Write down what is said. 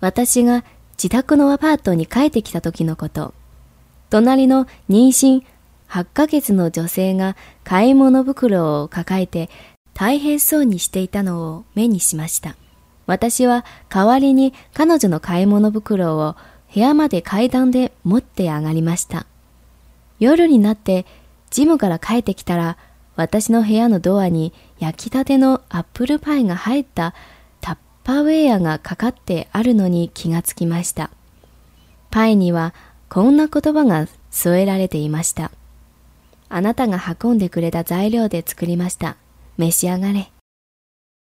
私が自宅のアパートに帰ってきた時のこと。隣の妊娠8ヶ月の女性が買い物袋を抱えて大変そうにしていたのを目にしました。私は代わりに彼女の買い物袋を部屋まで階段で持って上がりました。夜になってジムから帰ってきたら私の部屋のドアに焼きたてのアップルパイが入ったパーウェアがかかってあるのに気がつきました。パイにはこんな言葉が添えられていました。あなたが運んでくれた材料で作りました。召し上がれ。